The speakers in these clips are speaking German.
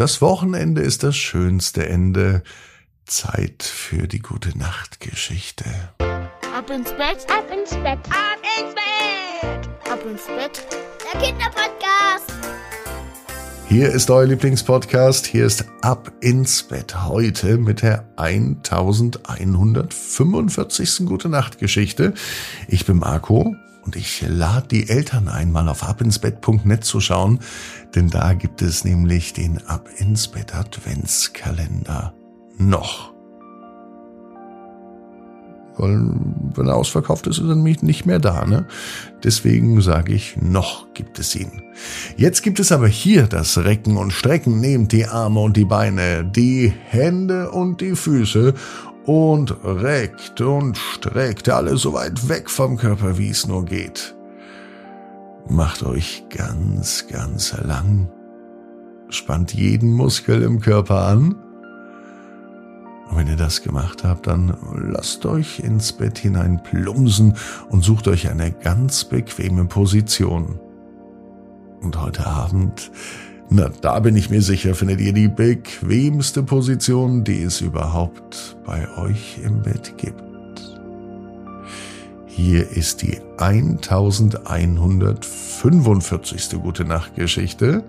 Das Wochenende ist das schönste Ende. Zeit für die gute Nachtgeschichte. Ab ins Bett, ab ins Bett, ab ins Bett, ab ins Bett. Der Kinderpodcast. Hier ist euer Lieblingspodcast. Hier ist Ab ins Bett heute mit der 1145. Gute Nachtgeschichte. Ich bin Marco und ich lade die Eltern ein, mal auf abinsbett.net zu schauen, denn da gibt es nämlich den Ab ins Bett Adventskalender noch. Weil, wenn er ausverkauft ist, ist er nämlich nicht mehr da, ne? Deswegen sage ich, noch gibt es ihn. Jetzt gibt es aber hier das Recken und Strecken. Nehmt die Arme und die Beine, die Hände und die Füße und reckt und streckt alle so weit weg vom Körper, wie es nur geht. Macht euch ganz, ganz lang. Spannt jeden Muskel im Körper an. Und wenn ihr das gemacht habt, dann lasst euch ins Bett hinein plumsen und sucht euch eine ganz bequeme Position. Und heute Abend, na, da bin ich mir sicher, findet ihr die bequemste Position, die es überhaupt bei euch im Bett gibt. Hier ist die 1145. Gute Nacht Geschichte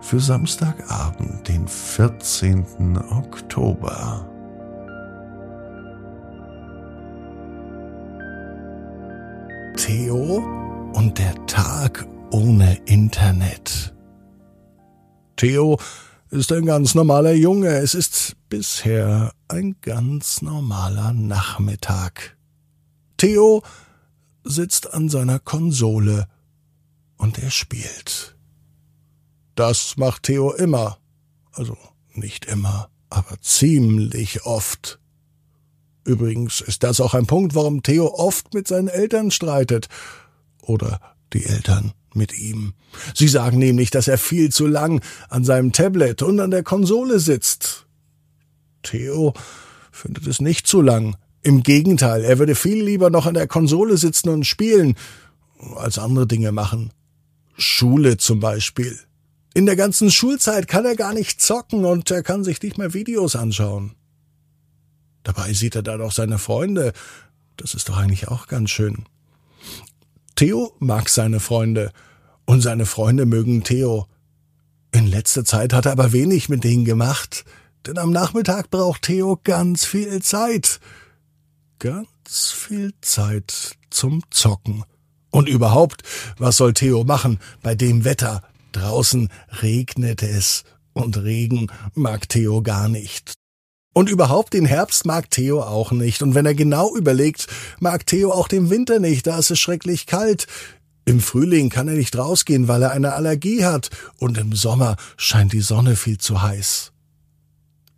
für Samstagabend, den 14. Oktober. Theo und der Tag ohne Internet. Theo ist ein ganz normaler Junge. Es ist bisher ein ganz normaler Nachmittag. Theo sitzt an seiner Konsole und er spielt. Das macht Theo immer. Also nicht immer, aber ziemlich oft. Übrigens ist das auch ein Punkt, warum Theo oft mit seinen Eltern streitet. Oder die Eltern mit ihm. Sie sagen nämlich, dass er viel zu lang an seinem Tablet und an der Konsole sitzt. Theo findet es nicht zu lang. Im Gegenteil, er würde viel lieber noch an der Konsole sitzen und spielen, als andere Dinge machen. Schule zum Beispiel. In der ganzen Schulzeit kann er gar nicht zocken und er kann sich nicht mehr Videos anschauen. Dabei sieht er da doch seine Freunde. Das ist doch eigentlich auch ganz schön. Theo mag seine Freunde und seine Freunde mögen Theo. In letzter Zeit hat er aber wenig mit denen gemacht, denn am Nachmittag braucht Theo ganz viel Zeit. Ganz viel Zeit zum Zocken. Und überhaupt, was soll Theo machen bei dem Wetter? Draußen regnet es und Regen mag Theo gar nicht. Und überhaupt den Herbst mag Theo auch nicht. Und wenn er genau überlegt, mag Theo auch den Winter nicht, da ist es schrecklich kalt. Im Frühling kann er nicht rausgehen, weil er eine Allergie hat. Und im Sommer scheint die Sonne viel zu heiß.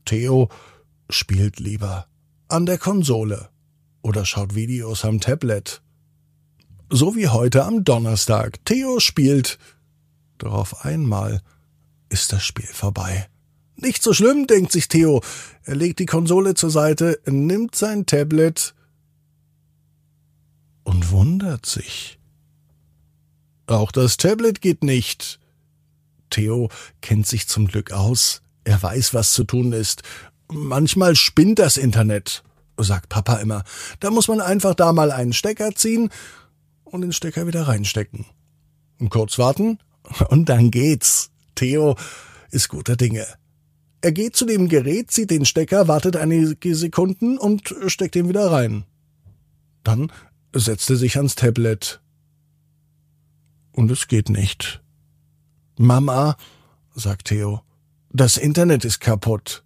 Theo spielt lieber an der Konsole oder schaut Videos am Tablet. So wie heute am Donnerstag. Theo spielt doch auf einmal ist das Spiel vorbei. Nicht so schlimm, denkt sich Theo. Er legt die Konsole zur Seite, nimmt sein Tablet und wundert sich. Auch das Tablet geht nicht. Theo kennt sich zum Glück aus. Er weiß, was zu tun ist. Manchmal spinnt das Internet, sagt Papa immer. Da muss man einfach da mal einen Stecker ziehen und den Stecker wieder reinstecken. Kurz warten und dann geht's. Theo ist guter Dinge. Er geht zu dem Gerät, zieht den Stecker, wartet einige Sekunden und steckt ihn wieder rein. Dann setzt er sich ans Tablet. Und es geht nicht. Mama, sagt Theo, das Internet ist kaputt.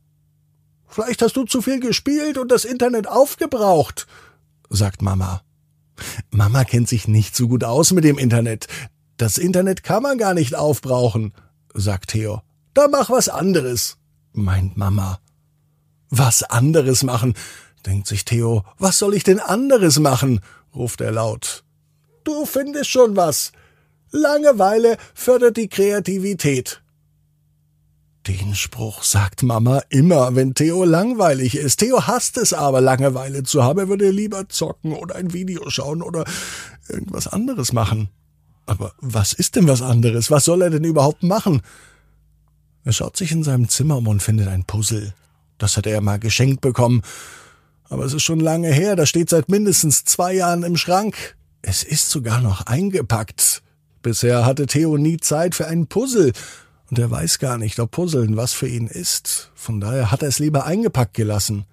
Vielleicht hast du zu viel gespielt und das Internet aufgebraucht, sagt Mama. Mama kennt sich nicht so gut aus mit dem Internet. Das Internet kann man gar nicht aufbrauchen, sagt Theo. Da mach was anderes, meint Mama. Was anderes machen, denkt sich Theo. Was soll ich denn anderes machen? ruft er laut. Du findest schon was. Langeweile fördert die Kreativität. Den Spruch sagt Mama immer, wenn Theo langweilig ist. Theo hasst es aber, Langeweile zu haben. Er würde lieber zocken oder ein Video schauen oder irgendwas anderes machen. Aber was ist denn was anderes? Was soll er denn überhaupt machen? Er schaut sich in seinem Zimmer um und findet ein Puzzle. Das hat er mal geschenkt bekommen. Aber es ist schon lange her, das steht seit mindestens zwei Jahren im Schrank. Es ist sogar noch eingepackt. Bisher hatte Theo nie Zeit für einen Puzzle, und er weiß gar nicht, ob Puzzeln was für ihn ist. Von daher hat er es lieber eingepackt gelassen.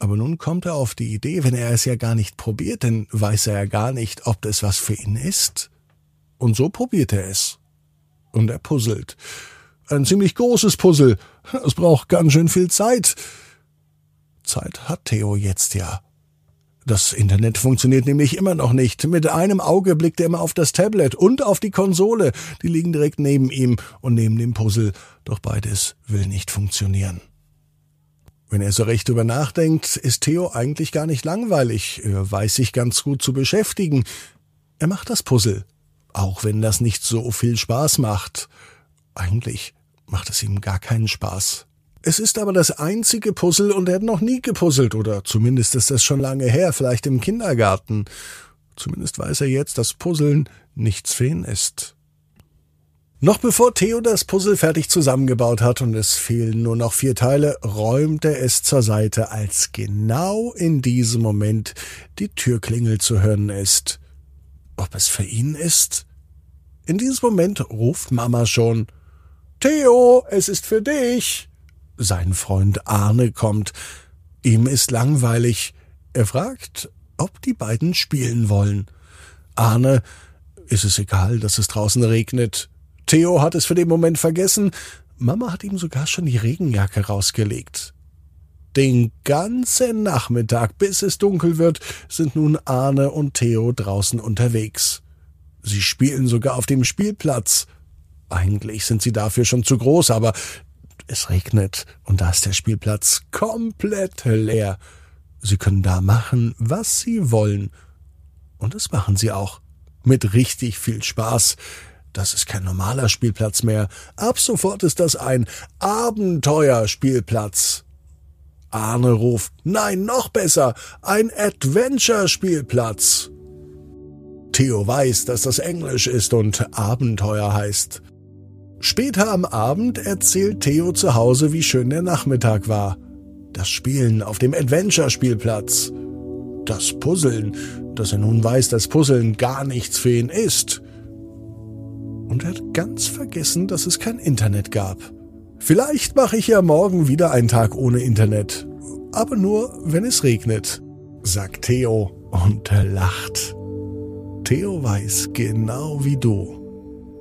Aber nun kommt er auf die Idee, wenn er es ja gar nicht probiert, dann weiß er ja gar nicht, ob das was für ihn ist. Und so probiert er es. Und er puzzelt. Ein ziemlich großes Puzzle. Es braucht ganz schön viel Zeit. Zeit hat Theo jetzt ja. Das Internet funktioniert nämlich immer noch nicht. Mit einem Auge blickt er immer auf das Tablet und auf die Konsole. Die liegen direkt neben ihm und neben dem Puzzle. Doch beides will nicht funktionieren. Wenn er so recht drüber nachdenkt, ist Theo eigentlich gar nicht langweilig. Er weiß sich ganz gut zu beschäftigen. Er macht das Puzzle. Auch wenn das nicht so viel Spaß macht. Eigentlich macht es ihm gar keinen Spaß. Es ist aber das einzige Puzzle und er hat noch nie gepuzzelt oder zumindest ist das schon lange her, vielleicht im Kindergarten. Zumindest weiß er jetzt, dass Puzzeln nichts für ihn ist. Noch bevor Theo das Puzzle fertig zusammengebaut hat und es fehlen nur noch vier Teile, räumt er es zur Seite, als genau in diesem Moment die Türklingel zu hören ist. Ob es für ihn ist? In diesem Moment ruft Mama schon Theo, es ist für dich. Sein Freund Arne kommt. Ihm ist langweilig. Er fragt, ob die beiden spielen wollen. Arne ist es egal, dass es draußen regnet. Theo hat es für den Moment vergessen. Mama hat ihm sogar schon die Regenjacke rausgelegt. Den ganzen Nachmittag, bis es dunkel wird, sind nun Arne und Theo draußen unterwegs. Sie spielen sogar auf dem Spielplatz. Eigentlich sind sie dafür schon zu groß, aber es regnet und da ist der Spielplatz komplett leer. Sie können da machen, was Sie wollen. Und das machen Sie auch. Mit richtig viel Spaß. Das ist kein normaler Spielplatz mehr. Ab sofort ist das ein Abenteuerspielplatz. Arne ruft, nein, noch besser, ein Adventure-Spielplatz. Theo weiß, dass das Englisch ist und Abenteuer heißt. Später am Abend erzählt Theo zu Hause, wie schön der Nachmittag war. Das Spielen auf dem Adventure-Spielplatz. Das Puzzeln, dass er nun weiß, dass Puzzeln gar nichts für ihn ist und er hat ganz vergessen, dass es kein Internet gab. Vielleicht mache ich ja morgen wieder einen Tag ohne Internet, aber nur, wenn es regnet, sagt Theo und er lacht. Theo weiß genau wie du.